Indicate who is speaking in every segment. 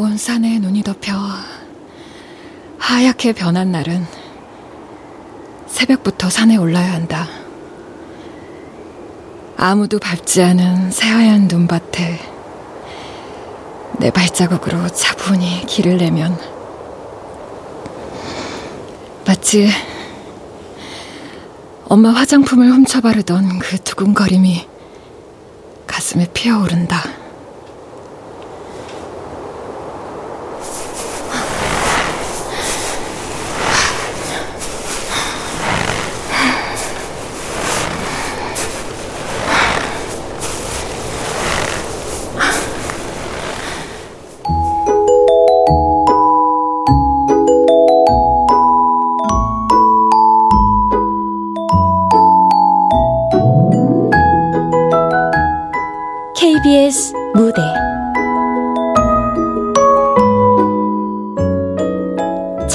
Speaker 1: 온 산에 눈이 덮여 하얗게 변한 날은 새벽부터 산에 올라야 한다. 아무도 밟지 않은 새하얀 눈밭에 내 발자국으로 차분히 길을 내면 마치 엄마 화장품을 훔쳐 바르던 그 두근거림이 가슴에 피어오른다.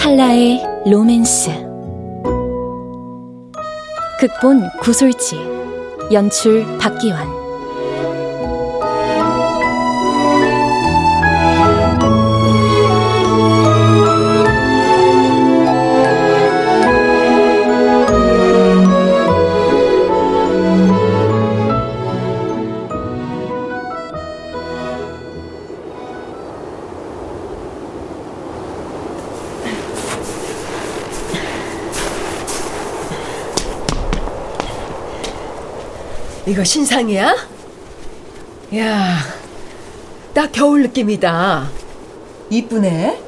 Speaker 2: 찰나의 로맨스. 극본 구솔지 연출 박기환
Speaker 3: 이거 신상이야? 야, 딱 겨울 느낌이다. 이쁘네.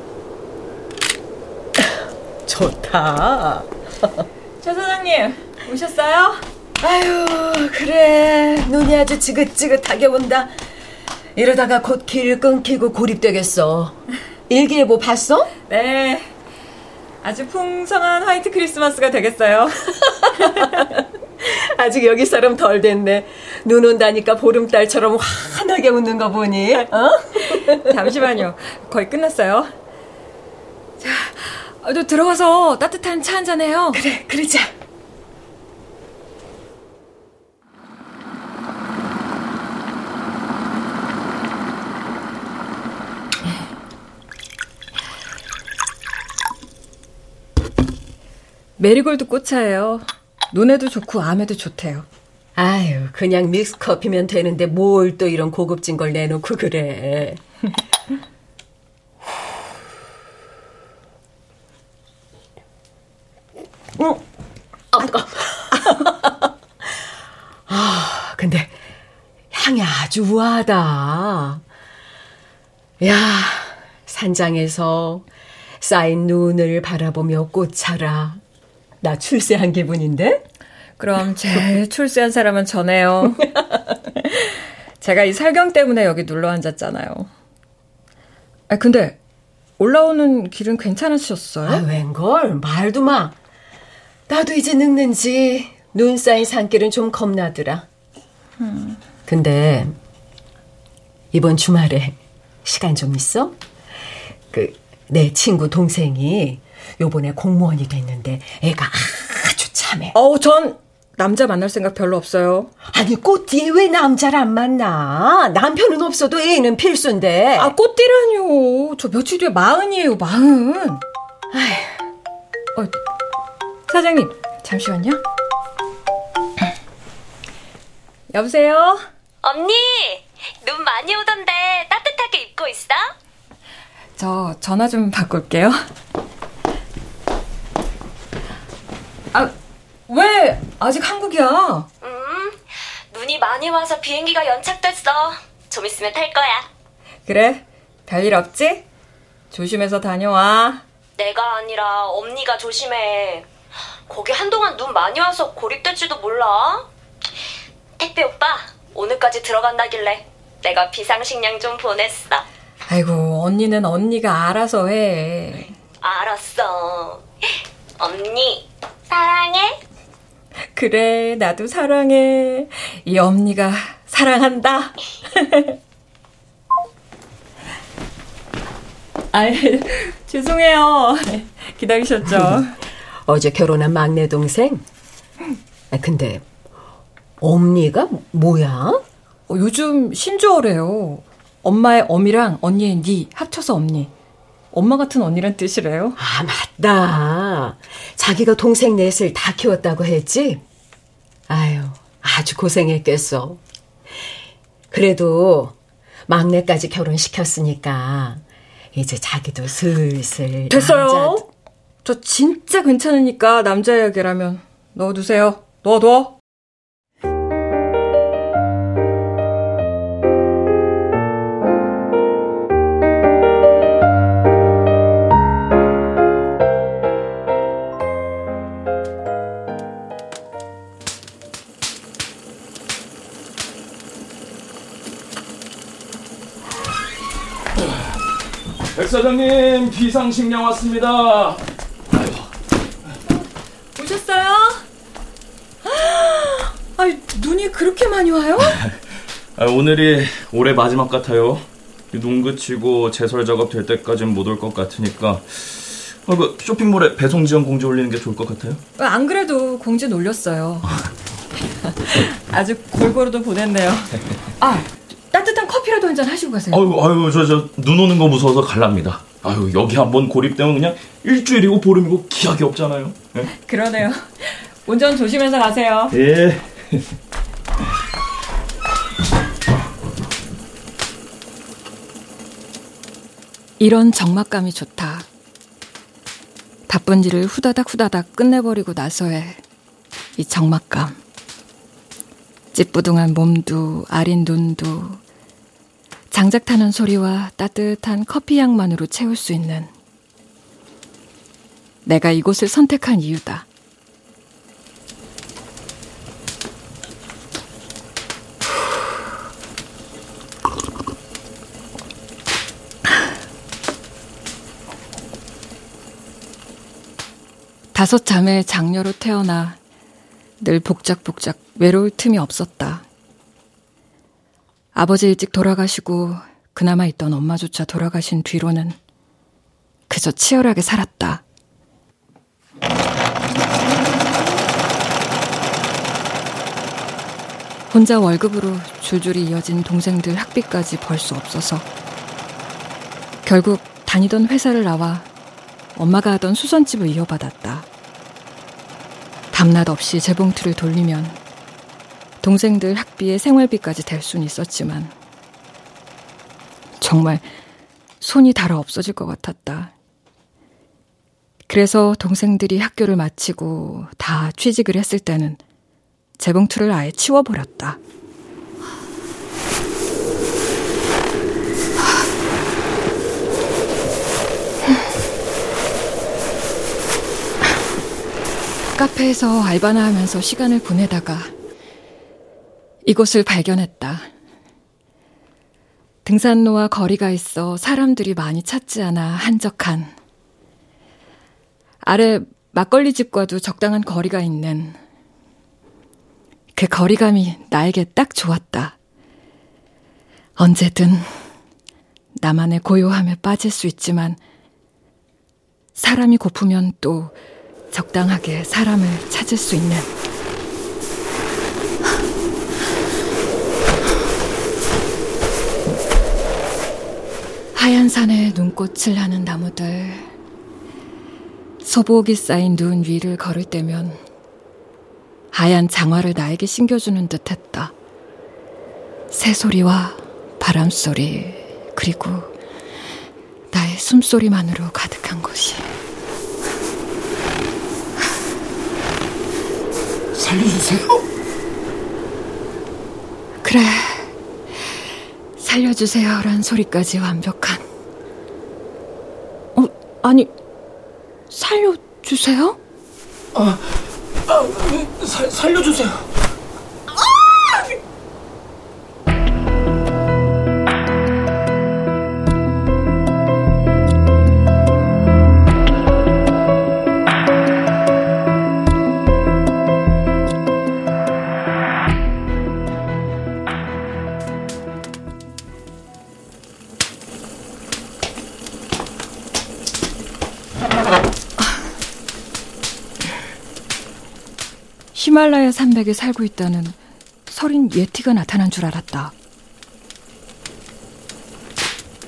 Speaker 3: 좋다.
Speaker 4: 최 사장님, 오셨어요?
Speaker 3: 아유, 그래. 눈이 아주 지긋지긋하게 온다. 이러다가 곧 길 끊기고 고립되겠어. 일기예보 봤어?
Speaker 4: 네. 아주 풍성한 화이트 크리스마스가 되겠어요.
Speaker 3: 아직 여기 사람 덜 됐네. 눈 온다니까 보름달처럼 환하게 웃는 거 보니. 어?
Speaker 4: 잠시만요. 거의 끝났어요. 자, 어, 또 들어가서 따뜻한 차 한잔 해요.
Speaker 3: 그래, 그러자.
Speaker 4: 메리골드 꽃차예요. 눈에도 좋고 암에도 좋대요.
Speaker 3: 아유, 그냥 믹스 커피면 되는데 뭘 또 이런 고급진 걸 내놓고 그래. 응. 아, 아, 근데 향이 아주 우아하다. 야, 산장에서 쌓인 눈을 바라보며 꽃차라. 나 출세한 기분인데?
Speaker 4: 그럼 제일 출세한 사람은 저네요. 제가 이 살경 때문에 여기 눌러 앉았잖아요. 아, 근데 올라오는 길은 괜찮으셨어요?
Speaker 3: 아, 웬걸? 말도 마. 나도 이제 늙는지 눈 쌓인 산길은 좀 겁나더라. 음. 근데 이번 주말에 시간 좀 있어? 그 내 친구 동생이 요번에 공무원이 됐는데 애가 아주 참해.
Speaker 4: 어우, 전 남자 만날 생각 별로 없어요.
Speaker 3: 아니, 꽃띠에 왜 남자를 안 만나? 남편은 없어도 애는 필수인데.
Speaker 4: 아, 꽃띠라니요. 저 며칠 뒤에 마흔이에요, 마흔. 아휴. 어, 사장님, 잠시만요. 여보세요?
Speaker 5: 언니, 눈 많이 오던데 따뜻하게 입고 있어?
Speaker 4: 저 전화 좀 바꿀게요. 왜 아직 한국이야?
Speaker 5: 음, 눈이 많이 와서 비행기가 연착됐어. 좀 있으면 탈 거야.
Speaker 4: 그래, 별일 없지? 조심해서 다녀와.
Speaker 5: 내가 아니라 언니가 조심해. 거기 한동안 눈 많이 와서 고립될지도 몰라. 택배 오빠, 오늘까지 들어간다길래 내가 비상식량 좀 보냈어.
Speaker 4: 아이고, 언니는 언니가 알아서 해.
Speaker 5: 알았어. 언니, 사랑해?
Speaker 4: 그래, 나도 사랑해. 이 언니가 사랑한다. 아, 죄송해요. 기다리셨죠?
Speaker 3: 어제 결혼한 막내 동생? 아, 근데, 엄니가 뭐야?
Speaker 4: 어, 요즘 신조어래요.
Speaker 6: 엄마의 엄이랑 언니의 니 합쳐서 엄니. 엄마 같은 언니란 뜻이래요.
Speaker 3: 아, 맞다. 자기가 동생 넷을 다 키웠다고 했지? 아유, 아주 고생했겠어. 그래도 막내까지 결혼시켰으니까 이제 자기도 슬슬
Speaker 6: 됐어요.
Speaker 3: 남자...
Speaker 6: 저 진짜 괜찮으니까 남자 이야기라면 넣어두세요. 넣어둬.
Speaker 7: 백 사장님 비상식량 왔습니다.
Speaker 6: 오셨어요? 아, 눈이 그렇게 많이 와요?
Speaker 7: 아, 오늘이 올해 마지막 같아요. 눈 그치고 제설 작업 될 때까진 못 올 것 같으니까 아, 그 쇼핑몰에 배송 지원 공지 올리는 게 좋을 것 같아요.
Speaker 6: 안 그래도 공지 올렸어요. 아주 골고루도 보냈네요. 아, 커피라도 한 잔 하시고 가세요.
Speaker 7: 아유, 아유, 저, 저, 눈 오는 거 무서워서 갈랍니다. 아유, 여기 한번 고립되면 그냥 일주일이고 보름이고 기약이 없잖아요. 네?
Speaker 6: 그러네요. 운전 조심해서 가세요.
Speaker 7: 예.
Speaker 4: 이런 적막감이 좋다. 바쁜 일을 후다닥 후다닥 끝내버리고 나서의 이 적막감. 찌뿌둥한 몸도 아린 눈도 장작 타는 소리와 따뜻한 커피 향만으로 채울 수 있는 내가 이곳을 선택한 이유다. 다섯 자매의 장녀로 태어나 늘 복작복작 외로울 틈이 없었다. 아버지 일찍 돌아가시고 그나마 있던 엄마조차 돌아가신 뒤로는 그저 치열하게 살았다. 혼자 월급으로 줄줄이 이어진 동생들 학비까지 벌 수 없어서 결국 다니던 회사를 나와 엄마가 하던 수선집을 이어받았다. 밤낮 없이 재봉틀을 돌리면 동생들 학비에 생활비까지 댈 수는 있었지만 정말 손이 닳아 없어질 것 같았다. 그래서 동생들이 학교를 마치고 다 취직을 했을 때는 재봉틀을 아예 치워버렸다. 카페에서 알바나 하면서 시간을 보내다가 이곳을 발견했다. 등산로와 거리가 있어 사람들이 많이 찾지 않아 한적한 아래 막걸리 집과도 적당한 거리가 있는 그 거리감이 나에게 딱 좋았다. 언제든 나만의 고요함에 빠질 수 있지만 사람이 고프면 또 적당하게 사람을 찾을 수 있는 하얀 산에 눈꽃을 하는 나무들, 소복이 쌓인 눈 위를 걸을 때면 하얀 장화를 나에게 신겨주는 듯 했다. 새소리와 바람소리, 그리고 나의 숨소리만으로 가득한 곳이.
Speaker 8: 살려주세요.
Speaker 4: 그래. 살려주세요란 소리까지 완벽한. 어, 아니, 살려주세요?
Speaker 8: 아, 아 살, 살려주세요.
Speaker 4: 히말라야 산맥에 살고 있다는 서린 예티가 나타난 줄 알았다.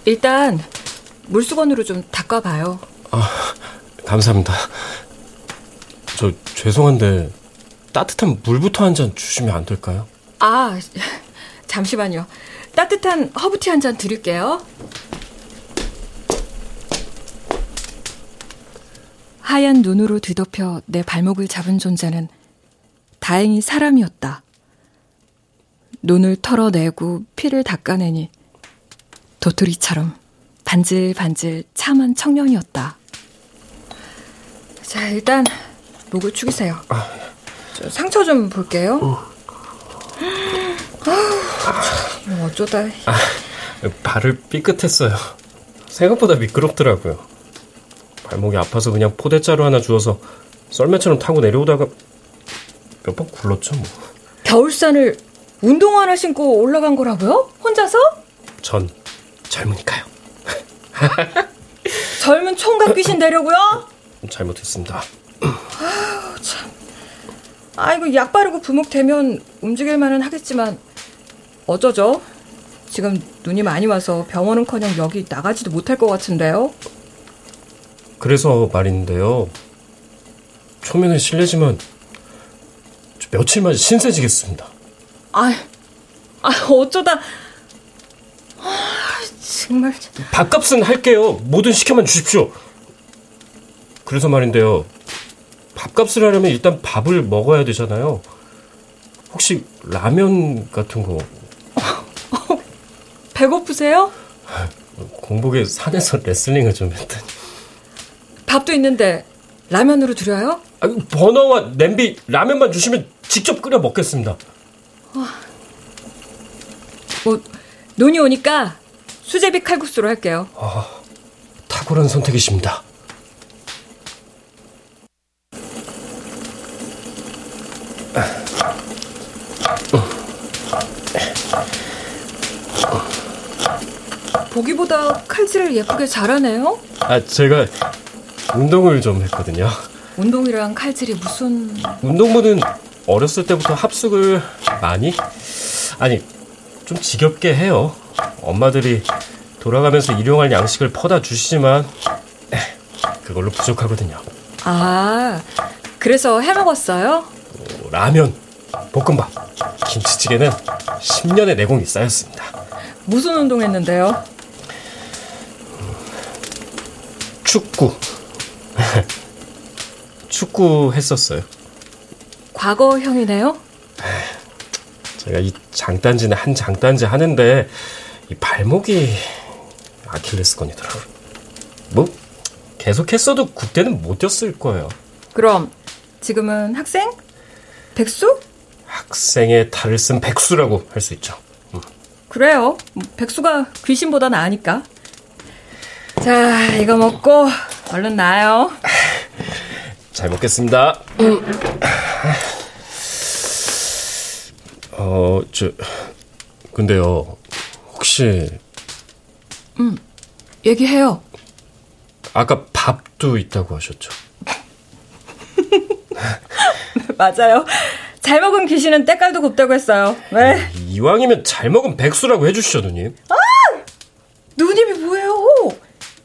Speaker 4: 일단 물수건으로 좀 닦아봐요.
Speaker 9: 아, 감사합니다. 저 죄송한데 따뜻한 물부터 한 잔 주시면 안 될까요?
Speaker 4: 아, 잠시만요. 따뜻한 허브티 한 잔 드릴게요. 하얀 눈으로 뒤덮여 내 발목을 잡은 존재는 다행히 사람이었다. 눈을 털어내고 피를 닦아내니 도토리처럼 반질반질 참한 청년이었다. 자, 일단 목을 축이세요. 저 상처 좀 볼게요. 아, 어쩌다. 아,
Speaker 9: 발을 삐끗했어요. 생각보다 미끄럽더라고요. 발목이 아파서 그냥 포대자루 하나 주워서 썰매처럼 타고 내려오다가 몇 번 굴렀죠, 뭐.
Speaker 4: 겨울산을 운동 화나 신고 올라간 거라고요? 혼자서?
Speaker 9: 전 젊으니까요.
Speaker 4: 젊은 총각 귀신 되려고요?
Speaker 9: 잘못했습니다.
Speaker 4: 아유, 참. 아이고, 약 바르고 부목되면 움직일 만은 하겠지만, 어쩌죠? 지금 눈이 많이 와서 병원은 커녕 여기 나가지도 못할 것 같은데요?
Speaker 9: 그래서 말인데요. 초면에 실례지만, 며칠만 신세지겠습니다.
Speaker 4: 아, 아 어쩌다. 아, 정말.
Speaker 9: 밥값은 할게요. 뭐든 시켜만 주십시오. 그래서 말인데요. 밥값을 하려면 일단 밥을 먹어야 되잖아요. 혹시 라면 같은 거?
Speaker 4: 배고프세요?
Speaker 9: 공복에 산에서 레슬링을 좀 했더니.
Speaker 4: 밥도 있는데 라면으로 드려요?
Speaker 9: 아, 버너와 냄비, 라면만 주시면 직접 끓여 먹겠습니다.
Speaker 4: 뭐 눈이 오니까 수제비 칼국수로 할게요.
Speaker 9: 아, 탁월한 선택이십니다.
Speaker 4: 보기보다 칼질을 예쁘게 잘하네요.
Speaker 9: 아, 제가 운동을 좀 했거든요.
Speaker 4: 운동이랑 칼질이 무슨...
Speaker 9: 운동부는 어렸을 때부터 합숙을 많이? 아니, 좀 지겹게 해요. 엄마들이 돌아가면서 일용할 양식을 퍼다 주시지만 그걸로 부족하거든요.
Speaker 4: 아, 그래서 해 먹었어요?
Speaker 9: 어, 라면, 볶음밥, 김치찌개는 10년의 내공이 쌓였습니다.
Speaker 4: 무슨 운동했는데요?
Speaker 9: 축구. 축구 했었어요.
Speaker 4: 과거형이네요?
Speaker 9: 제가 이 장단지는 한 장단지 하는데 이 발목이 아킬레스건이더라고요. 뭐 계속했어도 국대는 못 뛰었을 거예요.
Speaker 4: 그럼 지금은 학생? 백수?
Speaker 9: 학생의 탈을 쓴 백수라고 할 수 있죠. 음.
Speaker 4: 그래요. 백수가 귀신보다 나으니까. 자, 이거 먹고 얼른 나요.
Speaker 9: 잘 먹겠습니다. 어, 저, 근데요, 혹시.
Speaker 4: 음, 얘기해요.
Speaker 9: 아까 밥도 있다고 하셨죠?
Speaker 4: 맞아요. 잘 먹은 귀신은 때깔도 곱다고 했어요. 왜?
Speaker 9: 이왕이면 잘 먹은 백수라고 해주시죠, 누님.
Speaker 4: 아! 누님이 뭐예요?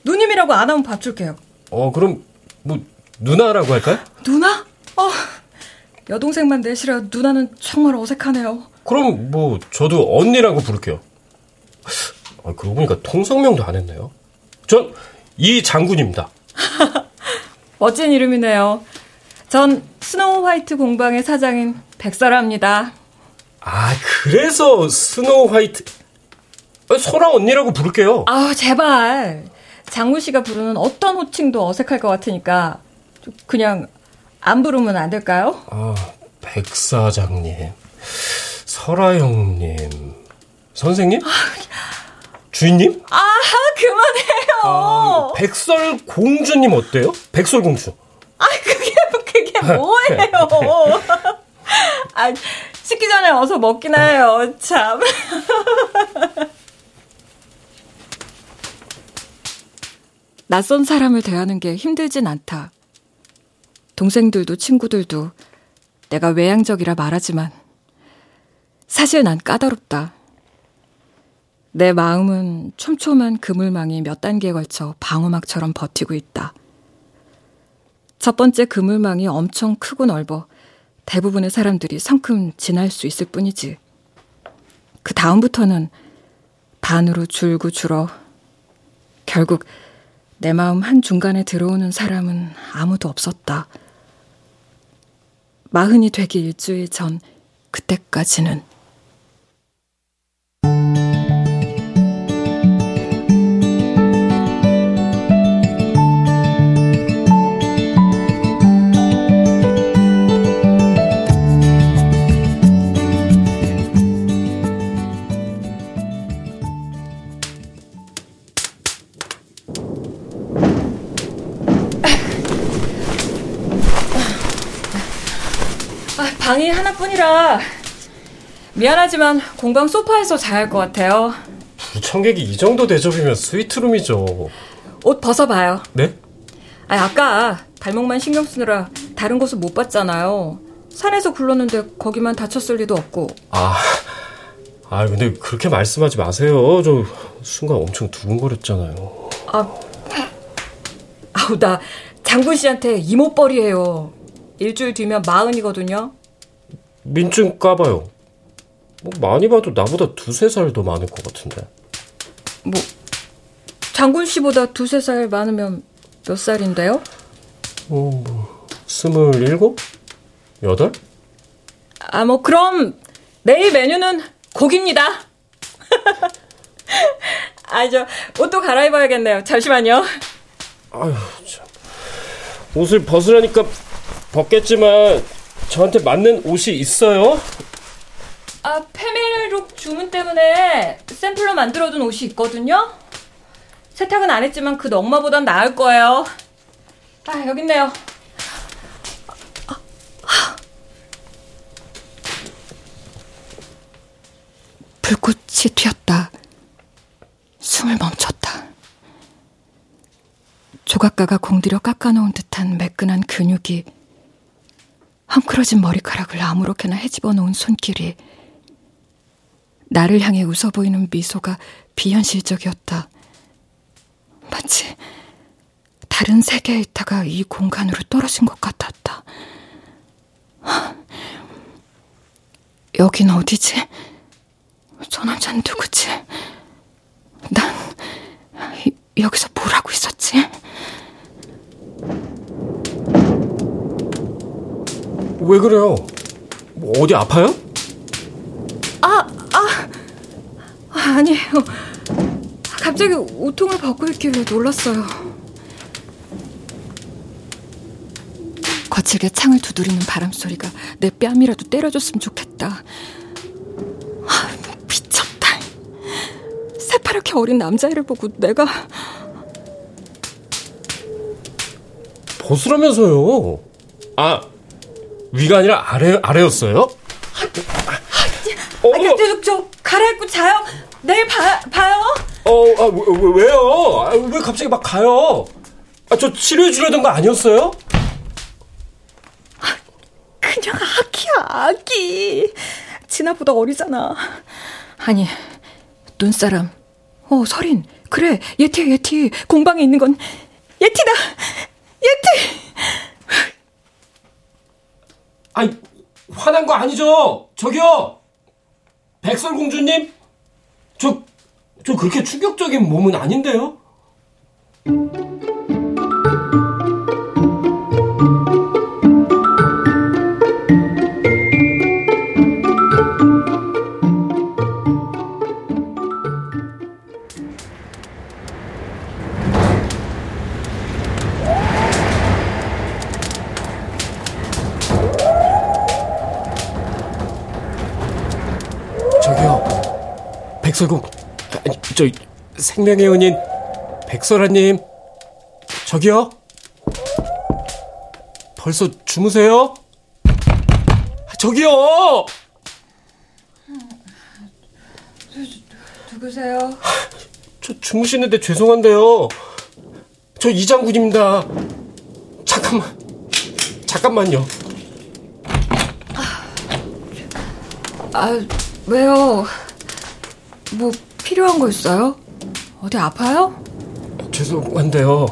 Speaker 4: 누님이라고 안 하면 밥 줄게요.
Speaker 9: 어, 그럼, 뭐, 누나라고 할까요?
Speaker 4: 누나? 어, 여동생만 내시라 누나는 정말 어색하네요.
Speaker 9: 그럼 뭐 저도 언니라고 부를게요. 아, 그러고 보니까 통성명도 안 했네요. 전 이 장군입니다.
Speaker 4: 멋진 이름이네요. 전 Snow White 공방의 사장인 백설아입니다.
Speaker 9: 아, 그래서 Snow White 설아 언니라고 부를게요.
Speaker 4: 아, 제발. 장군 씨가 부르는 어떤 호칭도 어색할 것 같으니까 그냥 안 부르면 안 될까요?
Speaker 9: 아, 백 사장님, 설아 형님, 선생님? 주인님?
Speaker 4: 아, 그만해요. 아,
Speaker 9: 백설 공주님 어때요? 백설 공주.
Speaker 4: 아, 그게 그게 뭐예요? 아, 식기 전에 어서 먹긴 해요. 참. 낯선 사람을 대하는 게 힘들진 않다. 동생들도 친구들도 내가 외향적이라 말하지만 사실 난 까다롭다. 내 마음은 촘촘한 그물망이 몇 단계에 걸쳐 방어막처럼 버티고 있다. 첫 번째 그물망이 엄청 크고 넓어 대부분의 사람들이 성큼 지날 수 있을 뿐이지. 그 다음부터는 반으로 줄고 줄어 결국 내 마음 한중간에 들어오는 사람은 아무도 없었다. 마흔이 되기 일주일 전 그때까지는
Speaker 6: 하나뿐이라 미안하지만 공방 소파에서 자야 할 것 같아요.
Speaker 9: 부청객이 이 정도 대접이면 스위트룸이죠.
Speaker 6: 옷 벗어봐요.
Speaker 9: 네?
Speaker 6: 아 아까 발목만 신경 쓰느라 다른 곳은 못 봤잖아요. 산에서 굴렀는데 거기만 다쳤을 리도 없고.
Speaker 9: 아, 아 근데 그렇게 말씀하지 마세요. 저 순간 엄청 두근거렸잖아요.
Speaker 6: 아, 아우 나 장군 씨한테 이모뻘이에요. 일주일 뒤면 마흔이거든요.
Speaker 9: 민증 까봐요. 뭐 많이 봐도 나보다 두세 살 더 많을 것 같은데.
Speaker 6: 뭐 장군 씨보다 두세 살 많으면 몇 살인데요?
Speaker 9: 어, 뭐 스물일곱? 여덟?
Speaker 6: 아, 뭐 그럼 내일 메뉴는 고기입니다. 아, 저 옷도 갈아입어야겠네요. 잠시만요.
Speaker 9: 아휴, 참. 옷을 벗으라니까 벗겠지만 저한테 맞는 옷이 있어요?
Speaker 6: 아, 페메르룩 주문 때문에 샘플로 만들어둔 옷이 있거든요. 세탁은 안 했지만 그 넉마보단 나을 거예요. 아, 여기 있네요.
Speaker 4: 불꽃이 튀었다. 숨을 멈췄다. 조각가가 공들여 깎아놓은 듯한 매끈한 근육이 헝클어진 머리카락을 아무렇게나 헤집어 놓은 손길이 나를 향해 웃어 보이는 미소가 비현실적이었다. 마치 다른 세계에 있다가 이 공간으로 떨어진 것 같았다. 여긴 어디지? 저 남자는 누구지? 난 여기서 뭘 하고 있었지?
Speaker 9: 왜 그래요? 뭐 어디 아파요?
Speaker 4: 아, 아, 아니에요. 갑자기 우통을 벗고 있길래 놀랐어요. 거칠게 창을 두드리는 바람 소리가 내 뺨이라도 때려줬으면 좋겠다. 아, 미쳤다. 새파랗게 어린 남자애를 보고 내가
Speaker 9: 벗으라면서요. 아, 위가 아니라 아래 아래였어요?
Speaker 6: 어, 아, 저, 저 갈아입고 자요. 내일 봐, 봐요.
Speaker 9: 어, 아, 왜, 왜요? 아, 왜 갑자기 막 가요? 아, 저 치료해 주려던 거 아니었어요?
Speaker 4: 그냥 아기야, 아기. 진아보다 어리잖아. 아니, 눈사람. 어, 설인. 그래, 예티야, 예티. 공방에 있는 건 예티다. 예티!
Speaker 9: 아니, 화난 거 아니죠? 저기요! 백설공주님? 저, 저 그렇게 충격적인 몸은 아닌데요? 백설공, 아니, 저, 생명의 은인, 백설아님, 저기요? 벌써 주무세요? 저기요!
Speaker 6: 누구세요?
Speaker 9: 저 주무시는데 죄송한데요. 저 이장군입니다. 잠깐만, 잠깐만요.
Speaker 6: 아, 왜요? 뭐,
Speaker 4: 필요한 거 있어요? 어디 아파요?
Speaker 9: 죄송한데요.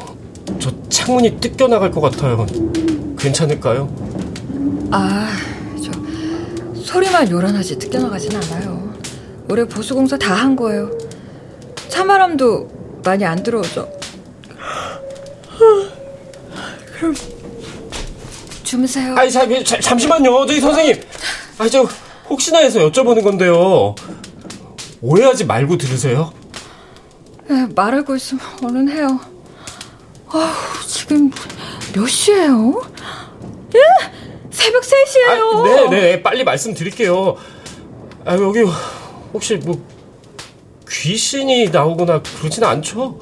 Speaker 9: 저 창문이 뜯겨 나갈 것 같아요. 괜찮을까요?
Speaker 4: 아, 저 소리만 요란하지 뜯겨 나가진 않아요. 올해 보수공사 다 한 거예요. 찬바람도 많이 안 들어오죠. 그럼 주무세요.
Speaker 9: 아니 잠, 잠시만요, 저기 선생님. 아, 저 혹시나 해서 여쭤보는 건데요. 오해하지 말고 들으세요.
Speaker 4: 네, 말하고 있으면 얼른 해요. 아, 지금 몇 시예요? 예? 새벽 3시예요.
Speaker 9: 아, 네, 네, 빨리 말씀드릴게요. 아, 여기 혹시 뭐 귀신이 나오거나 그러진 않죠?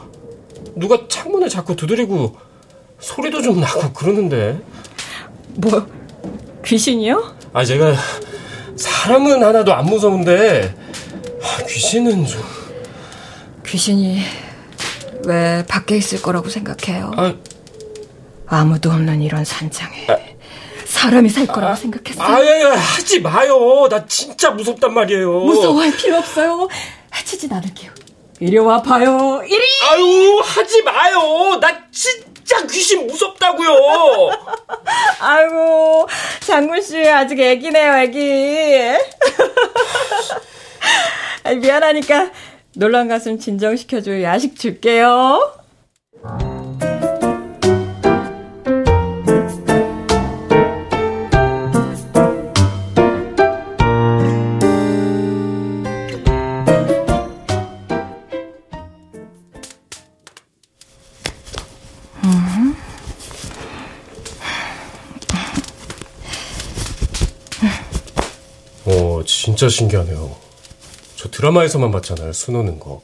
Speaker 9: 누가 창문을 자꾸 두드리고 소리도 좀 나고 그러는데.
Speaker 4: 뭐 귀신이요?
Speaker 9: 아, 제가 사람은 하나도 안 무서운데 아, 귀신은 좀
Speaker 4: 귀신이 왜 밖에 있을 거라고 생각해요?
Speaker 9: 아,
Speaker 4: 아무도 없는 이런 산장에 아, 사람이 살 거라고 아, 생각했어요.
Speaker 9: 아야 하지 마요. 나 진짜 무섭단 말이에요.
Speaker 4: 무서워할 필요 없어요. 해치진 않을게요. 이리 와 봐요. 이리.
Speaker 9: 아유 하지 마요. 나 진짜 귀신 무섭다고요.
Speaker 4: 아이고 장군 씨 아직 애기네요 애기. 미안하니까 놀란 가슴 진정시켜줄 야식 줄게요.
Speaker 9: 어, 진짜 신기하네요. 저 드라마에서만 봤잖아요, 수 노는 거.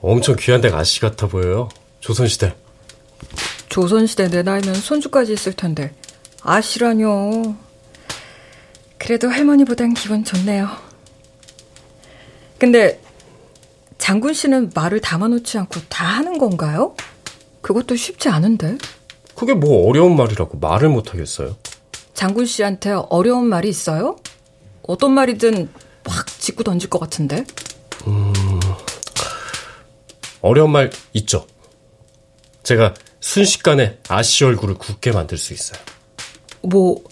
Speaker 9: 엄청 귀한 데 아씨 같아 보여요. 조선시대.
Speaker 4: 조선시대 내 나이면 손주까지 있을 텐데. 아시라뇨. 그래도 할머니보단 기분 좋네요. 근데 장군 씨는 말을 담아놓지 않고 다 하는 건가요? 그것도 쉽지 않은데.
Speaker 9: 그게 뭐 어려운 말이라고 말을 못하겠어요?
Speaker 4: 장군 씨한테 어려운 말이 있어요? 어떤 말이든 확 짚고 던질 것 같은데.
Speaker 9: 음, 어려운 말 있죠. 제가 순식간에 아씨 얼굴을 굳게 만들 수 있어요.
Speaker 4: 뭐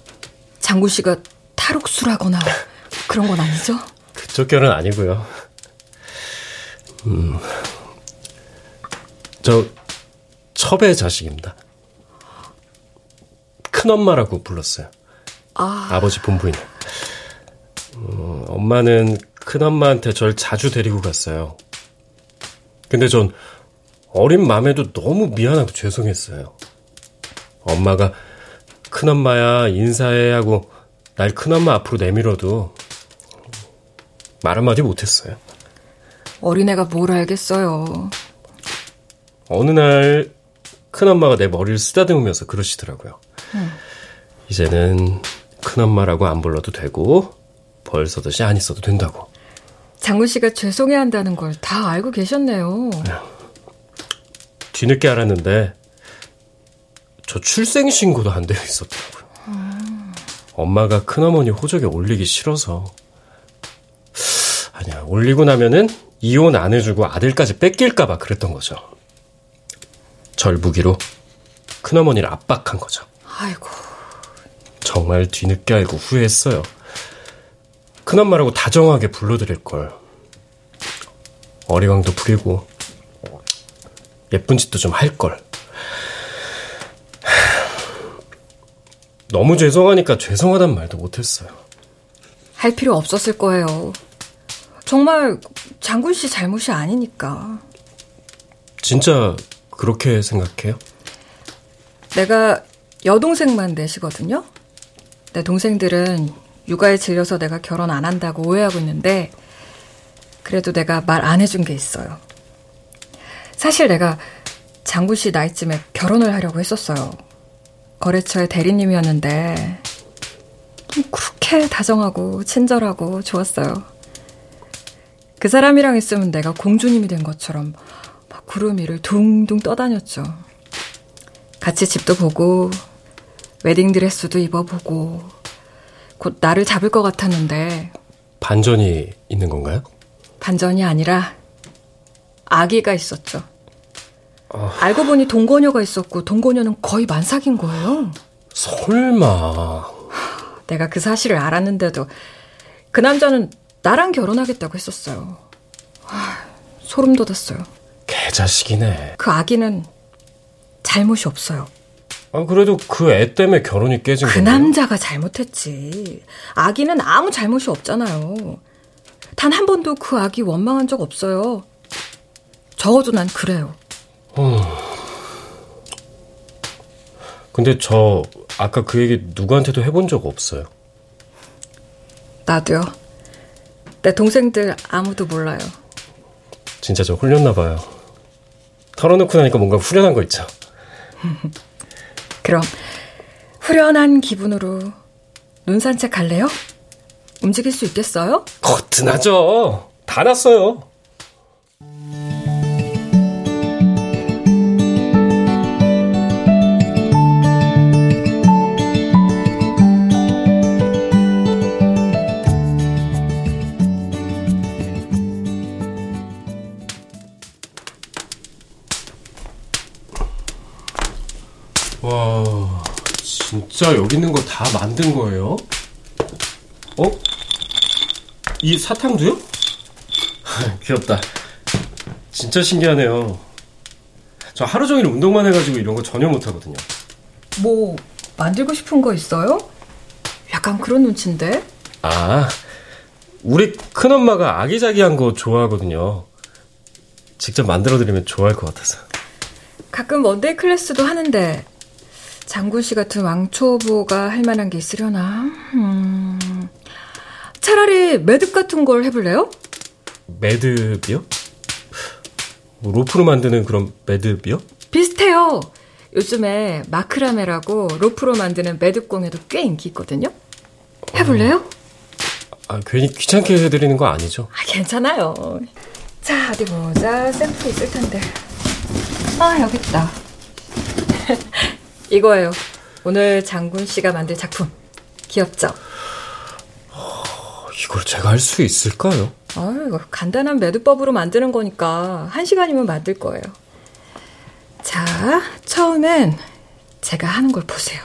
Speaker 4: 장군 씨가 탈옥수라거나 그런 건 아니죠?
Speaker 9: 그쪽 결은 아니고요. 음, 저 첩의 자식입니다. 큰 엄마라고 불렀어요. 아. 아버지 본부인. 어, 엄마는 큰엄마한테 절 자주 데리고 갔어요. 근데 전 어린 맘에도 너무 미안하고 죄송했어요. 엄마가 큰엄마야 인사해 하고 날 큰엄마 앞으로 내밀어도 말 한마디 못했어요.
Speaker 4: 어린애가 뭘 알겠어요.
Speaker 9: 어느 날 큰엄마가 내 머리를 쓰다듬으면서 그러시더라고요. 응. 이제는 큰엄마라고 안 불러도 되고 벌 서듯이 안 있어도 된다고.
Speaker 4: 장군 씨가 죄송해 한다는 걸 다 알고 계셨네요.
Speaker 9: 뒤늦게 알았는데 저 출생 신고도 안 되어 있었더라고요. 음. 엄마가 큰어머니 호적에 올리기 싫어서 아니야 올리고 나면은 이혼 안 해주고 아들까지 뺏길까봐 그랬던 거죠. 절 무기로 큰어머니를 압박한 거죠.
Speaker 4: 아이고.
Speaker 9: 정말 뒤늦게 알고 후회했어요. 큰엄마라고 다정하게 불러드릴 걸. 어리광도 부리고 예쁜 짓도 좀 할 걸. 너무 죄송하니까 죄송하단 말도 못했어요.
Speaker 4: 할 필요 없었을 거예요. 정말 장군 씨 잘못이 아니니까.
Speaker 9: 진짜 그렇게 생각해요?
Speaker 4: 내가 여동생만 넷이거든요. 내 동생들은 육아에 질려서 내가 결혼 안 한다고 오해하고 있는데 그래도 내가 말 안 해준 게 있어요. 사실 내가 장구 씨 나이쯤에 결혼을 하려고 했었어요. 거래처의 대리님이었는데 그렇게 다정하고 친절하고 좋았어요. 그 사람이랑 있으면 내가 공주님이 된 것처럼 막 구름 위를 둥둥 떠다녔죠. 같이 집도 보고 웨딩드레스도 입어보고 곧 나를 잡을 것 같았는데
Speaker 9: 반전이 있는 건가요?
Speaker 4: 반전이 아니라 아기가 있었죠. 어... 알고 보니 동거녀가 있었고 동거녀는 거의 만삭인 거예요.
Speaker 9: 설마.
Speaker 4: 내가 그 사실을 알았는데도 그 남자는 나랑 결혼하겠다고 했었어요. 하, 소름 돋았어요.
Speaker 9: 개자식이네.
Speaker 4: 그 아기는 잘못이 없어요.
Speaker 9: 아, 그래도 그 애 때문에 결혼이 깨진
Speaker 4: 그 건데요? 남자가 잘못했지. 아기는 아무 잘못이 없잖아요. 단 한 번도 그 아기 원망한 적 없어요. 적어도 난 그래요. 음.
Speaker 9: 근데 저 아까 그 얘기 누구한테도 해본 적 없어요.
Speaker 4: 나도요. 내 동생들 아무도 몰라요.
Speaker 9: 진짜 저 홀렸나 봐요. 털어놓고 나니까 뭔가 후련한 거 있죠.
Speaker 4: 그럼 후련한 기분으로 눈 산책 갈래요? 움직일 수 있겠어요?
Speaker 9: 거뜬하죠. 다 났어요. 진짜 여기 있는 거 다 만든 거예요? 어? 이 사탕도요? 귀엽다. 진짜 신기하네요. 저 하루 종일 운동만 해가지고 이런 거 전혀 못하거든요.
Speaker 4: 뭐, 만들고 싶은 거 있어요? 약간 그런 눈치인데?
Speaker 9: 아, 우리 큰엄마가 아기자기한 거 좋아하거든요. 직접 만들어드리면 좋아할 것 같아서.
Speaker 4: 가끔 one-day class도 하는데 장군 씨 같은 왕초보가 할 만한 게 있으려나? 음, 차라리 매듭 같은 걸 해볼래요?
Speaker 9: 매듭이요? 뭐 로프로 만드는 그런 매듭이요?
Speaker 4: 비슷해요. 요즘에 마크라메라고 로프로 만드는 매듭공예도 꽤 인기 있거든요. 해볼래요? 어,
Speaker 9: 아, 괜히 귀찮게 해드리는 거 아니죠?
Speaker 4: 아, 괜찮아요. 자, 어디 보자. 샘플 있을 텐데. 아, 여기 있다. 이거예요. 오늘 장군 씨가 만든 작품. 귀엽죠?
Speaker 9: 어, 이걸 제가 할 수 있을까요?
Speaker 4: 아, 이거 간단한 매듭법으로 만드는 거니까 한 시간이면 만들 거예요. 자, 처음엔 제가 하는 걸 보세요.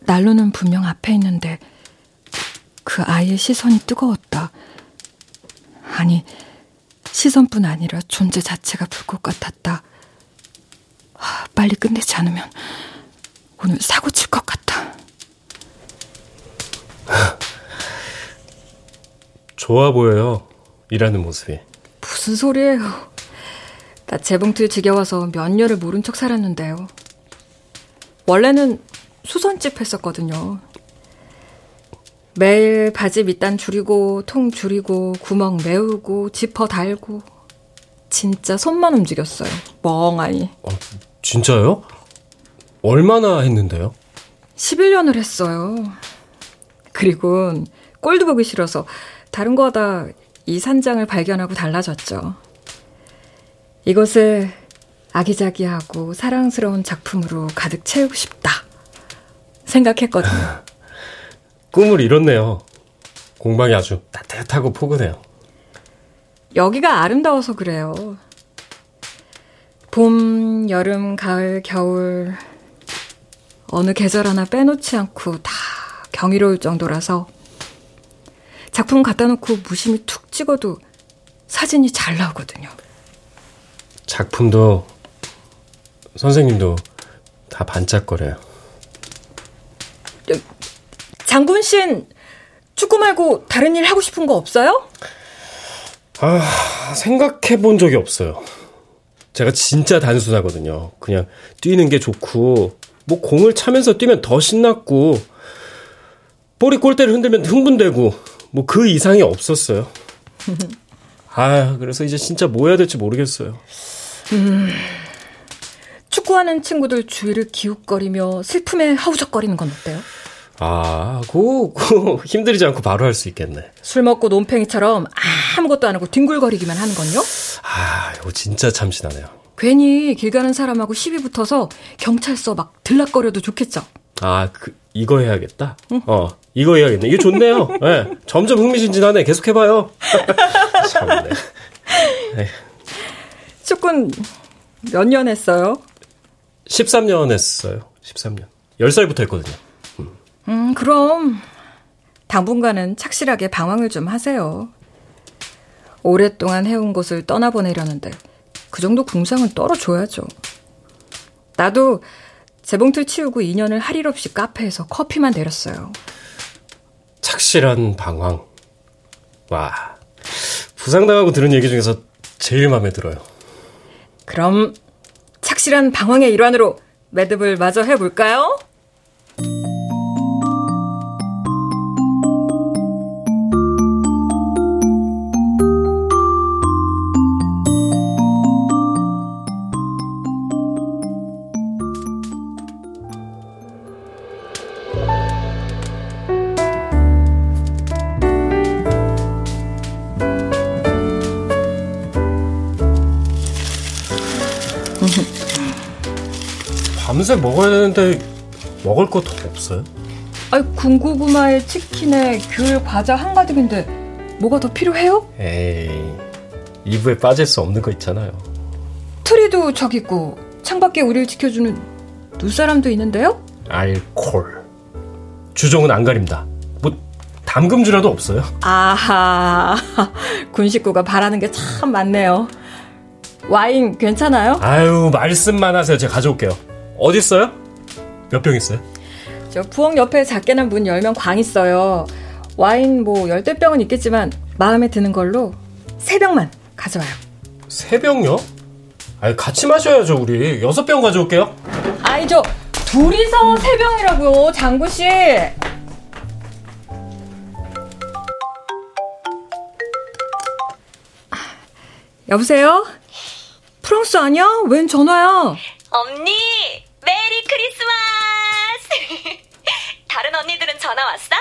Speaker 4: 난로는 분명 앞에 있는데 그 아이의 시선이 뜨거웠다. 아니, 시선뿐 아니라 존재 자체가 불것 같았다. 아, 빨리 끝내지 않으면 오늘 사고 칠 것 같아.
Speaker 9: 좋아 보여요. 일하는 모습이.
Speaker 4: 무슨 소리예요. 나 재봉틀 지겨워서 몇 년을 모른 척 살았는데요. 원래는 수선집 했었거든요. 매일 바지 밑단 줄이고 통 줄이고 구멍 메우고 지퍼 달고 진짜 손만 움직였어요. 멍하니.
Speaker 9: 아, 진짜요? 얼마나 했는데요?
Speaker 4: 11년을 했어요. 그리고 꼴도 보기 싫어서 다른 거 하다 이 산장을 발견하고 달라졌죠. 이것을 아기자기하고 사랑스러운 작품으로 가득 채우고 싶다 생각했거든요.
Speaker 9: 꿈을 이뤘네요. 공방이 아주 따뜻하고 포근해요.
Speaker 4: 여기가 아름다워서 그래요. 봄, 여름, 가을, 겨울 어느 계절 하나 빼놓지 않고 다 경이로울 정도라서 작품 갖다 놓고 무심히 툭 찍어도 사진이 잘 나오거든요.
Speaker 9: 작품도 선생님도 다 반짝거려요.
Speaker 4: 장군 씨는 축구 말고 다른 일 하고 싶은 거 없어요?
Speaker 9: 아, 생각해 본 적이 없어요. 제가 진짜 단순하거든요. 그냥 뛰는 게 좋고, 뭐 공을 차면서 뛰면 더 신났고, 볼이 골대를 흔들면 흥분되고, 뭐 그 이상이 없었어요. 아, 그래서 이제 진짜 뭐 해야 될지 모르겠어요. 음,
Speaker 4: 축구하는 친구들 주위를 기웃거리며 슬픔에 하우적거리는 건 어때요?
Speaker 9: 아, 그, 그 힘들이지 않고 바로 할 수 있겠네.
Speaker 4: 술 먹고 논팽이처럼 아무것도 안 하고 뒹굴거리기만 하는 건요?
Speaker 9: 아, 이거 진짜 참신하네요.
Speaker 4: 괜히 길 가는 사람하고 시비 붙어서 경찰서 막 들락거려도 좋겠죠?
Speaker 9: 아, 그, 이거 해야겠다? 응. 어, 이거 해야겠네. 이거 좋네요. 네, 점점 흥미진진하네. 계속 해봐요. 참네.
Speaker 4: 축구는 몇 년 했어요?
Speaker 9: 13년 했어요. 13년. 10살부터 했거든요.
Speaker 4: 음. 음, 그럼 당분간은 착실하게 방황을 좀 하세요. 오랫동안 해온 곳을 떠나보내려는데 그 정도 궁상은 떨어줘야죠. 나도 재봉틀 치우고 2년을 할 일 없이 카페에서 커피만 내렸어요.
Speaker 9: 착실한 방황. 와. 부상당하고 들은 얘기 중에서 제일 마음에 들어요.
Speaker 4: 그럼 착실한 방황의 일환으로 매듭을 마저 해볼까요?
Speaker 9: 먹어야 되는데 먹을 거더 없어요?
Speaker 4: 아이 군고구마에 치킨에 귤 과자 한 가득인데 뭐가 더 필요해요?
Speaker 9: 에이 이브에 빠질 수 없는 거 있잖아요.
Speaker 4: 트리도 저기 있고 창밖에 우리를 지켜주는 눈사람도 있는데요?
Speaker 9: 알콜. 주종은 안 가립니다. 뭐 담금주라도 없어요?
Speaker 4: 아하 군 식구가 바라는 게 참 많네요. 와인 괜찮아요?
Speaker 9: 아유 말씀만 하세요. 제가 가져올게요. 어디 있어요? 몇 병 있어요?
Speaker 4: 저 부엌 옆에 작게는 문 열면 광 있어요. 와인 뭐 열대 병은 있겠지만 마음에 드는 걸로 세 병만 가져와요.
Speaker 9: 세 병요? 아니 같이 마셔야죠 우리. 여섯 병 가져올게요.
Speaker 4: 아이 저 둘이서 세 병이라고요, 장구 씨. 여보세요? 프랑스 아니야? 웬 전화야?
Speaker 5: 언니, 메리 크리스마스! 다른 언니들은 전화 왔어?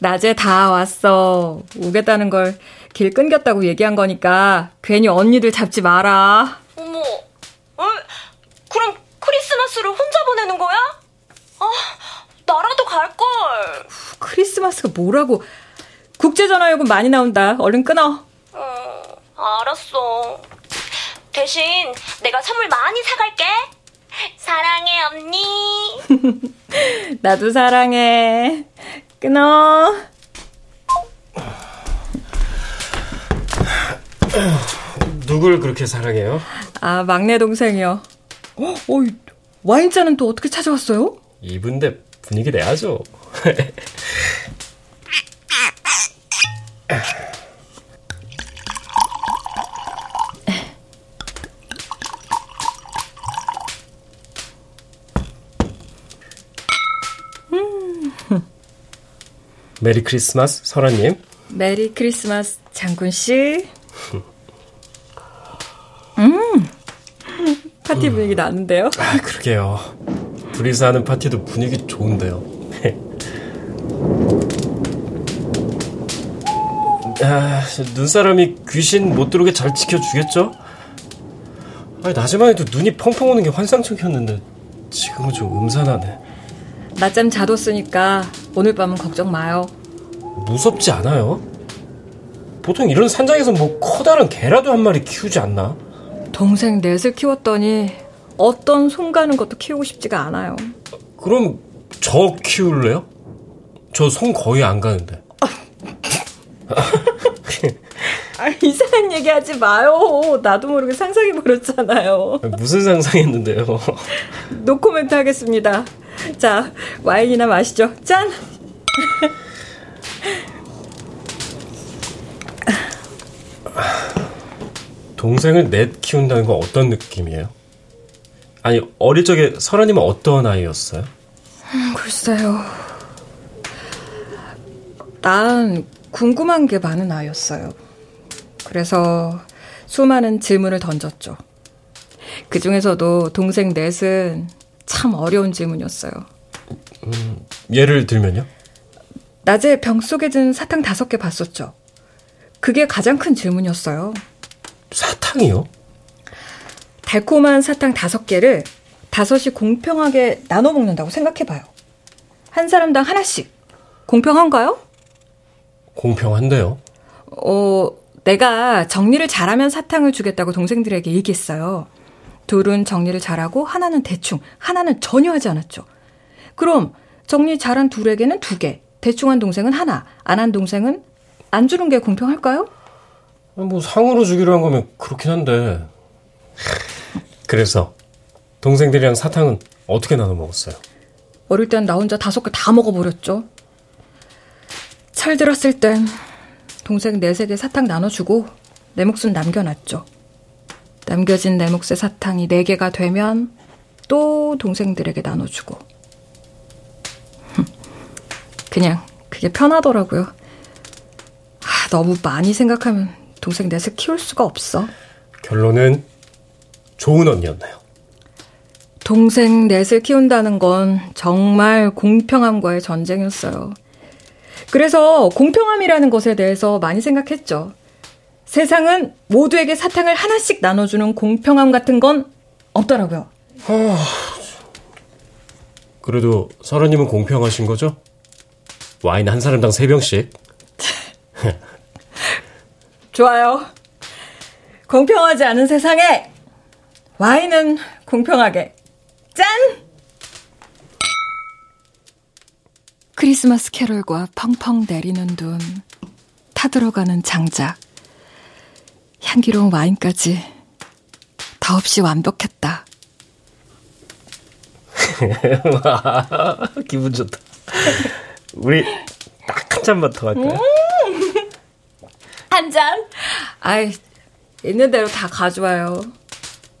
Speaker 4: 낮에 다 왔어. 오겠다는 걸 길 끊겼다고 얘기한 거니까 괜히 언니들 잡지 마라.
Speaker 5: 어머, 어? 그럼 크리스마스를 혼자 보내는 거야? 아, 나라도 갈걸.
Speaker 4: 크리스마스가 뭐라고. 국제전화요금 많이 나온다. 얼른 끊어.
Speaker 5: 어, 알았어. 대신 내가 선물 많이 사갈게. 사랑해, 언니.
Speaker 4: 나도 사랑해. 끊어.
Speaker 9: 누굴 그렇게 사랑해요?
Speaker 4: 아, 막내 동생이요. 어, 어 와인잔은 또 어떻게 찾아왔어요?
Speaker 9: 이분데 분위기 내야죠. 메리 크리스마스 설아님.
Speaker 4: 메리 크리스마스 장군 씨. 음. 파티 분위기 나는데요?
Speaker 9: 아, 그러게요. 둘이서 하는 파티도 분위기 좋은데요. 아, 눈사람이 귀신 못 들어오게 잘 지켜주겠죠? 아니, 낮에만 해도 눈이 펑펑 오는 게 환상적이었는데 지금은 좀 음산하네.
Speaker 4: 낮잠 자뒀으니까 오늘 밤은 걱정 마요.
Speaker 9: 무섭지 않아요? 보통 이런 산장에서 뭐 커다란 개라도 한 마리 키우지 않나?
Speaker 4: 동생 넷을 키웠더니 어떤 손 가는 것도 키우고 싶지가 않아요.
Speaker 9: 그럼 저 키울래요? 저 손 거의 안 가는데.
Speaker 4: 아, 이상한 얘기 하지 마요. 나도 모르게 상상이 버렸잖아요.
Speaker 9: 무슨 상상했는데요?
Speaker 4: 노코멘트 하겠습니다. 자, 와인이나 마시죠. 짠!
Speaker 9: 동생을 넷 키운다는 건 어떤 느낌이에요? 아니, 어릴 적에 설아님은 어떤 아이였어요?
Speaker 4: 음, 글쎄요. 난 궁금한 게 많은 아이였어요. 그래서 수많은 질문을 던졌죠. 그 중에서도 동생 넷은 참 어려운 질문이었어요.
Speaker 9: 음, 예를 들면요?
Speaker 4: 낮에 병 속에 든 사탕 다섯 개 봤었죠. 그게 가장 큰 질문이었어요.
Speaker 9: 사탕이요?
Speaker 4: 달콤한 사탕 다섯 개를 다섯이 공평하게 나눠 먹는다고 생각해봐요. 한 사람당 하나씩. 공평한가요?
Speaker 9: 공평한데요.
Speaker 4: 어, 내가 정리를 잘하면 사탕을 주겠다고 동생들에게 얘기했어요. 둘은 정리를 잘하고 하나는 대충, 하나는 전혀 하지 않았죠. 그럼 정리 잘한 둘에게는 두 개, 대충 한 동생은 하나, 안 한 동생은 안 주는 게 공평할까요?
Speaker 9: 뭐 상으로 주기로 한 거면 그렇긴 한데. 그래서 동생들이랑 사탕은 어떻게 나눠 먹었어요?
Speaker 4: 어릴 땐 나 혼자 다섯 개 다 먹어버렸죠. 철 들었을 땐 동생 넷에게 사탕 나눠주고 내 몫은 남겨놨죠. 남겨진 내 몫의 사탕이 네 개가 되면 또 동생들에게 나눠주고. 그냥 그게 편하더라고요. 아, 너무 많이 생각하면 동생 넷을 키울 수가 없어.
Speaker 9: 결론은 좋은 언니였나요?
Speaker 4: 동생 넷을 키운다는 건 정말 공평함과의 전쟁이었어요. 그래서 공평함이라는 것에 대해서 많이 생각했죠. 세상은 모두에게 사탕을 하나씩 나눠주는 공평함 같은 건 없더라고요.
Speaker 9: 그래도 설아님은 공평하신 거죠? 와인 한 사람당 세 병씩.
Speaker 4: 좋아요. 공평하지 않은 세상에 와인은 공평하게. 짠! 크리스마스 캐롤과 펑펑 내리는 눈, 타들어가는 장작, 향기로운 와인까지 더없이 완벽했다.
Speaker 9: 기분 좋다. 우리 딱 한 잔만 더 할까요? 음~
Speaker 4: 한 잔? 아이, 있는 대로 다 가져와요.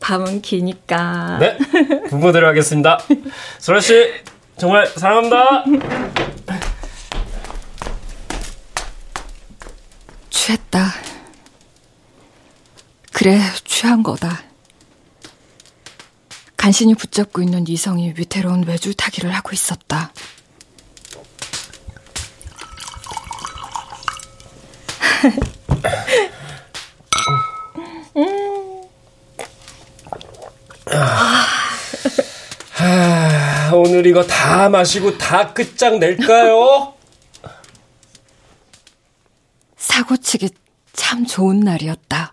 Speaker 4: 밤은 기니까.
Speaker 9: 네, 부모대로 하겠습니다. 소라 씨, 정말 사랑합니다.
Speaker 4: 취했다. 그래, 취한 거다. 간신히 붙잡고 있는 이성이 위태로운 외줄 타기를 하고 있었다.
Speaker 9: 하, 오늘 이거 다 마시고 다 끝장 낼까요?
Speaker 4: 사고치기 참 좋은 날이었다.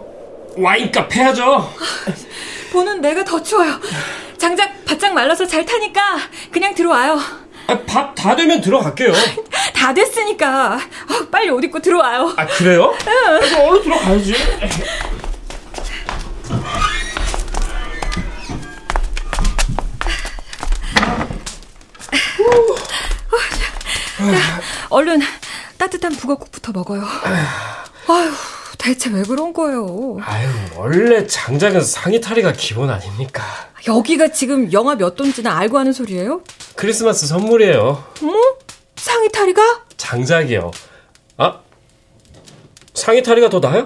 Speaker 9: 와인값 해야죠.
Speaker 4: 보는 내가 더 추워요. 장작 바짝 말라서 잘 타니까 그냥 들어와요.
Speaker 9: 아, 밥 다 되면 들어갈게요.
Speaker 4: 다 됐으니까 어, 빨리 옷 입고 들어와요.
Speaker 9: 아 그래요? 응. 아, 얼른 들어가야지.
Speaker 4: 얼른 따뜻한 북어국부터 먹어요. 아휴, 대체 왜 그런 거예요?
Speaker 9: 아유, 원래 장작은 상의 탈의가 기본 아닙니까?
Speaker 4: 여기가 지금 영하 몇 도인지는 알고 하는 소리예요?
Speaker 9: 크리스마스 선물이에요.
Speaker 4: 뭐? 상의 탈의가?
Speaker 9: 장작이요. 아? 상의 탈의가 더 나아요?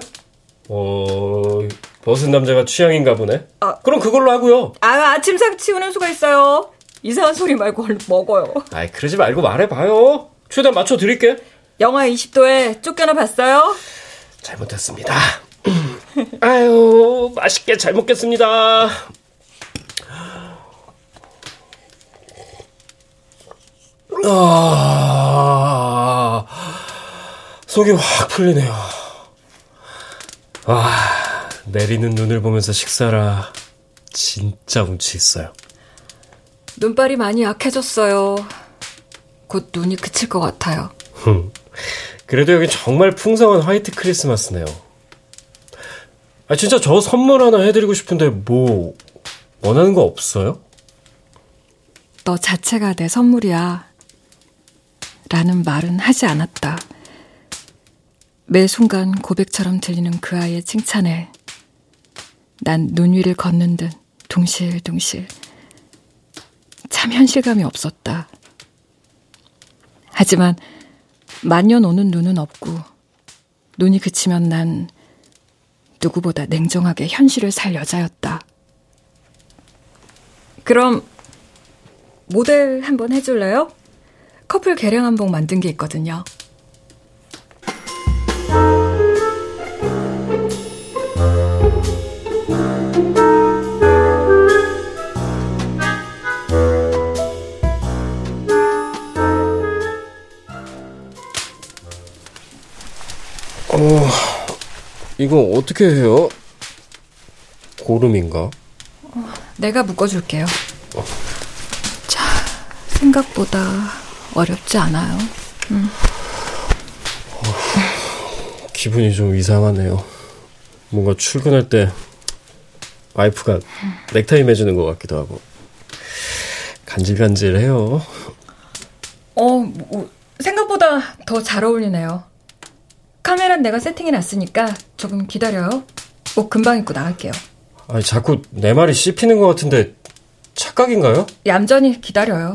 Speaker 9: 어, 벗은 남자가 취향인가 보네. 아, 그럼 그걸로 하고요.
Speaker 4: 아, 아침상 치우는 수가 있어요. 이상한 소리 말고 얼른 먹어요.
Speaker 9: 아이, 그러지 말고 말해봐요. 최대한 맞춰드릴게.
Speaker 4: 영하 20도에 쫓겨나 봤어요?
Speaker 9: 잘못했습니다. 아유, 맛있게 잘 먹겠습니다. 아, 속이 확 풀리네요. 와, 내리는 눈을 보면서 식사라 진짜 운치 있어요.
Speaker 4: 눈발이 많이 약해졌어요. 곧 눈이 그칠 것 같아요.
Speaker 9: 그래도 여기 정말 풍성한 화이트 크리스마스네요. 아, 진짜 저 선물 하나 해드리고 싶은데, 뭐, 원하는 거 없어요?
Speaker 4: 너 자체가 내 선물이야. 라는 말은 하지 않았다. 매 순간 고백처럼 들리는 그 아이의 칭찬에 난 눈 위를 걷는 듯 둥실둥실. 참 현실감이 없었다. 하지만 만년 오는 눈은 없고 눈이 그치면 난 누구보다 냉정하게 현실을 살 여자였다. 그럼 모델 한번 해줄래요? 커플 개량 한복 만든 게 있거든요.
Speaker 9: 이거 어떻게 해요? 고름인가?
Speaker 4: 어, 내가 묶어줄게요. 어. 자, 생각보다 어렵지 않아요. 음.
Speaker 9: 어, 기분이 좀 이상하네요. 뭔가 출근할 때 와이프가 넥타이 매주는 것 같기도 하고 간질간질해요.
Speaker 4: 어, 뭐, 생각보다 더 잘 어울리네요. 카메라는 내가 세팅해 놨으니까 조금 기다려요. 옷 금방 입고 나갈게요.
Speaker 9: 아니, 자꾸 내 말이 씹히는 것 같은데 착각인가요?
Speaker 4: 얌전히 기다려요.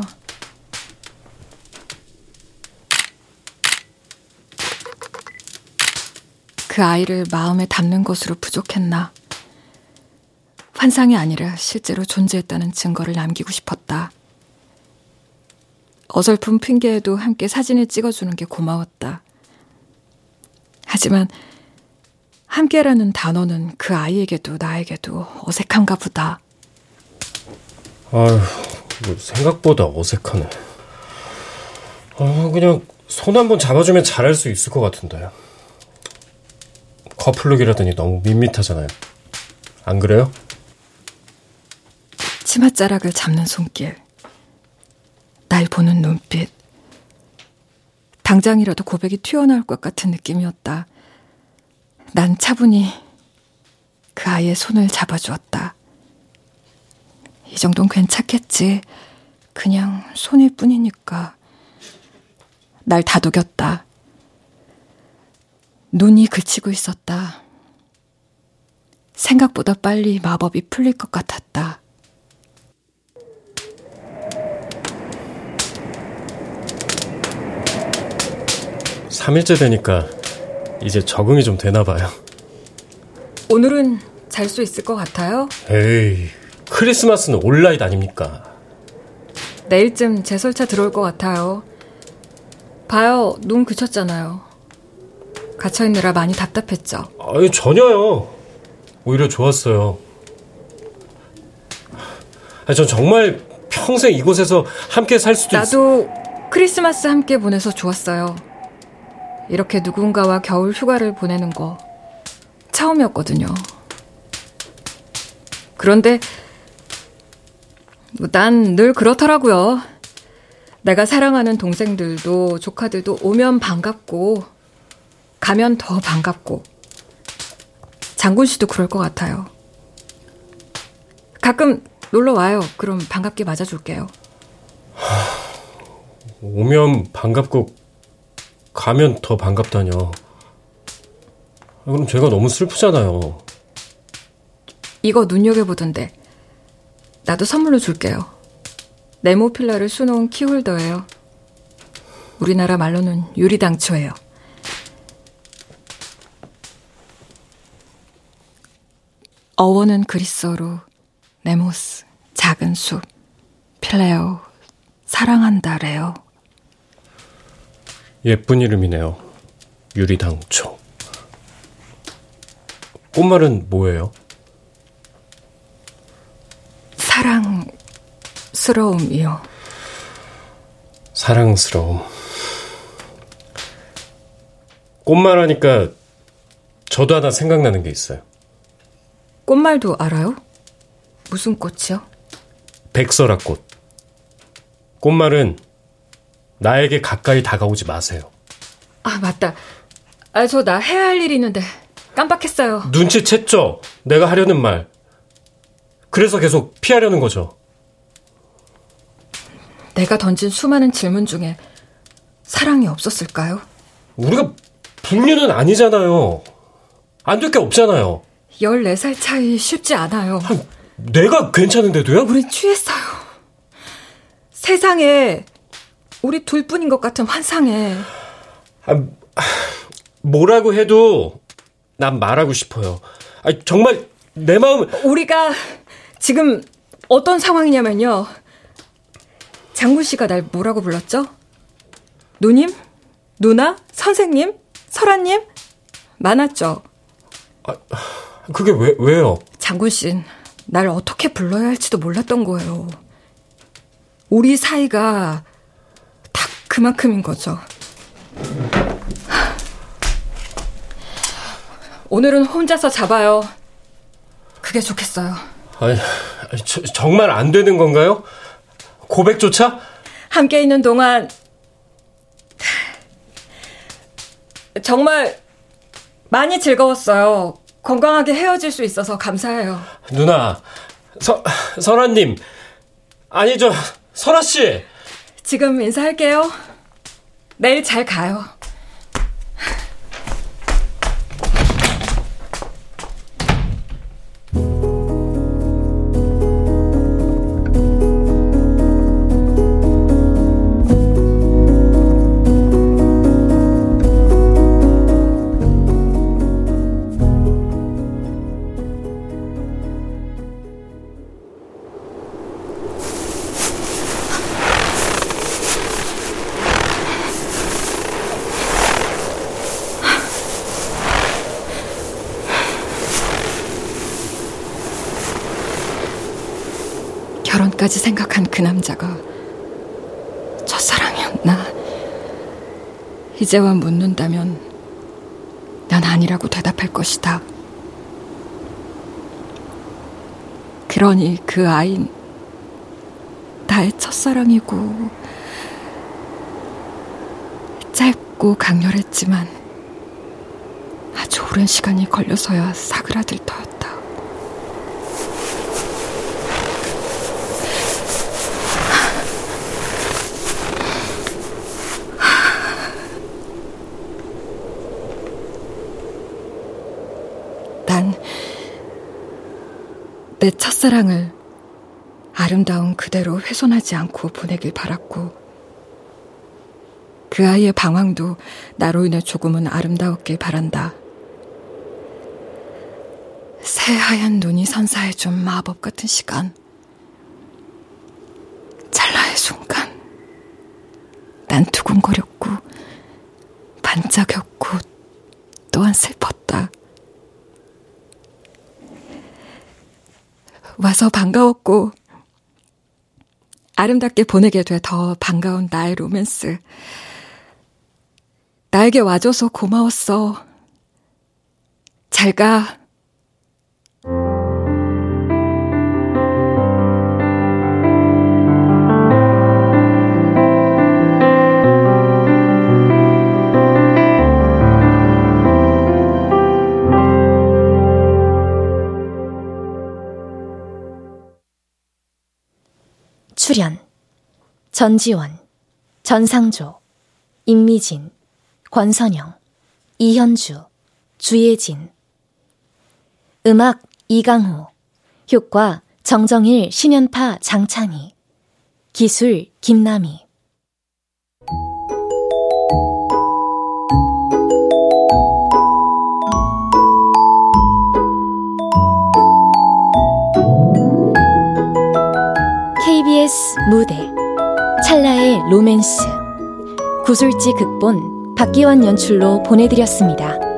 Speaker 4: 그 아이를 마음에 담는 것으로 부족했나? 환상이 아니라 실제로 존재했다는 증거를 남기고 싶었다. 어설픈 핑계에도 함께 사진을 찍어주는 게 고마웠다. 하지만 함께라는 단어는 그 아이에게도 나에게도 어색한가 보다.
Speaker 9: 아휴, 뭐 생각보다 어색하네. 아, 그냥 손 한번 잡아주면 잘할 수 있을 것 같은데. 커플룩이라더니 너무 밋밋하잖아요. 안 그래요?
Speaker 4: 치맛자락을 잡는 손길. 날 보는 눈빛. 당장이라도 고백이 튀어나올 것 같은 느낌이었다. 난 차분히 그 아이의 손을 잡아주었다. 이 정도는 괜찮겠지. 그냥 손일 뿐이니까. 날 다독였다. 눈이 그치고 있었다. 생각보다 빨리 마법이 풀릴 것 같았다.
Speaker 9: 3일째 되니까 이제 적응이 좀 되나 봐요.
Speaker 4: 오늘은 잘 수 있을 것 같아요?
Speaker 9: 에이, 크리스마스는 온라인 아닙니까?
Speaker 4: 내일쯤 제 설차 들어올 것 같아요. 봐요, 눈 그쳤잖아요. 갇혀있느라 많이 답답했죠?
Speaker 9: 아니, 전혀요. 오히려 좋았어요. 아니, 전 정말 평생 이곳에서 함께 살 수도
Speaker 4: 있... 나도 크리스마스 함께 보내서 좋았어요. 이렇게 누군가와 겨울 휴가를 보내는 거 처음이었거든요. 그런데 난 늘 그렇더라고요. 내가 사랑하는 동생들도 조카들도 오면 반갑고 가면 더 반갑고 장군 씨도 그럴 것 같아요. 가끔 놀러 와요. 그럼 반갑게 맞아줄게요.
Speaker 9: 오면 반갑고 가면 더 반갑다뇨. 그럼 제가 너무 슬프잖아요.
Speaker 4: 이거 눈여겨보던데. 나도 선물로 줄게요. 네모 필러를 수놓은 키홀더예요. 우리나라 말로는 유리당초예요. 어원은 그리스어로 네모스, 작은 숲, 필레오, 사랑한다래요.
Speaker 9: 예쁜 이름이네요. 유리당초. 꽃말은 뭐예요?
Speaker 4: 사랑스러움이요.
Speaker 9: 사랑스러움. 꽃말 하니까 저도 하나 생각나는 게 있어요.
Speaker 4: 꽃말도 알아요? 무슨 꽃이요?
Speaker 9: 백설화꽃. 꽃말은 나에게 가까이 다가오지 마세요.
Speaker 4: 아, 맞다. 아, 저 나 해야 할 일이 있는데 깜빡했어요.
Speaker 9: 눈치챘죠? 내가 하려는 말. 그래서 계속 피하려는 거죠.
Speaker 4: 내가 던진 수많은 질문 중에 사랑이 없었을까요?
Speaker 9: 우리가 불륜은 아니잖아요. 안 될 게 없잖아요.
Speaker 4: 14살 차이 쉽지 않아요.
Speaker 9: 아, 내가 괜찮은데도요?
Speaker 4: 우린 취했어요. 세상에 우리 둘뿐인 것 같은 환상에.
Speaker 9: 아, 뭐라고 해도 난 말하고 싶어요. 아, 정말 내 마음.
Speaker 4: 우리가 지금 어떤 상황이냐면요. 장군 씨가 날 뭐라고 불렀죠? 누님? 누나? 선생님? 설아님? 많았죠?
Speaker 9: 아, 그게 왜, 왜요?
Speaker 4: 장군 씨는 날 어떻게 불러야 할지도 몰랐던 거예요. 우리 사이가 딱 그만큼인 거죠. 오늘은 혼자서 잡아요. 그게 좋겠어요.
Speaker 9: 아니, 저, 정말 안 되는 건가요? 고백조차?
Speaker 4: 함께 있는 동안 정말 많이 즐거웠어요. 건강하게 헤어질 수 있어서 감사해요.
Speaker 9: 누나, 서, 설아님, 아니, 저, 설아씨!
Speaker 4: 지금 인사할게요. 내일 잘 가요. 그 남자가 첫사랑이었나? 이제와 묻는다면 난 아니라고 대답할 것이다. 그러니 그 아인 나의 첫사랑이고 짧고 강렬했지만 아주 오랜 시간이 걸려서야 사그라들 터였다. 내 첫사랑을 아름다운 그대로 훼손하지 않고 보내길 바랐고, 그 아이의 방황도 나로 인해 조금은 아름다웠길 바란다. 새하얀 눈이 선사해준 마법 같은 시간. 찰나의 순간. 난 두근거렸고, 반짝였고, 또한 슬펐다. 와서 반가웠고, 아름답게 보내게 돼 더 반가운 나의 로맨스. 나에게 와줘서 고마웠어. 잘 가.
Speaker 2: 전지원, 전상조, 임미진, 권선영, 이현주, 주예진. 음악 이강호. 효과 정정일, 신연파, 장창희. 기술 김남희. KBS 무대 찰나의 로맨스 구슬지 극본 박기환 연출로 보내드렸습니다.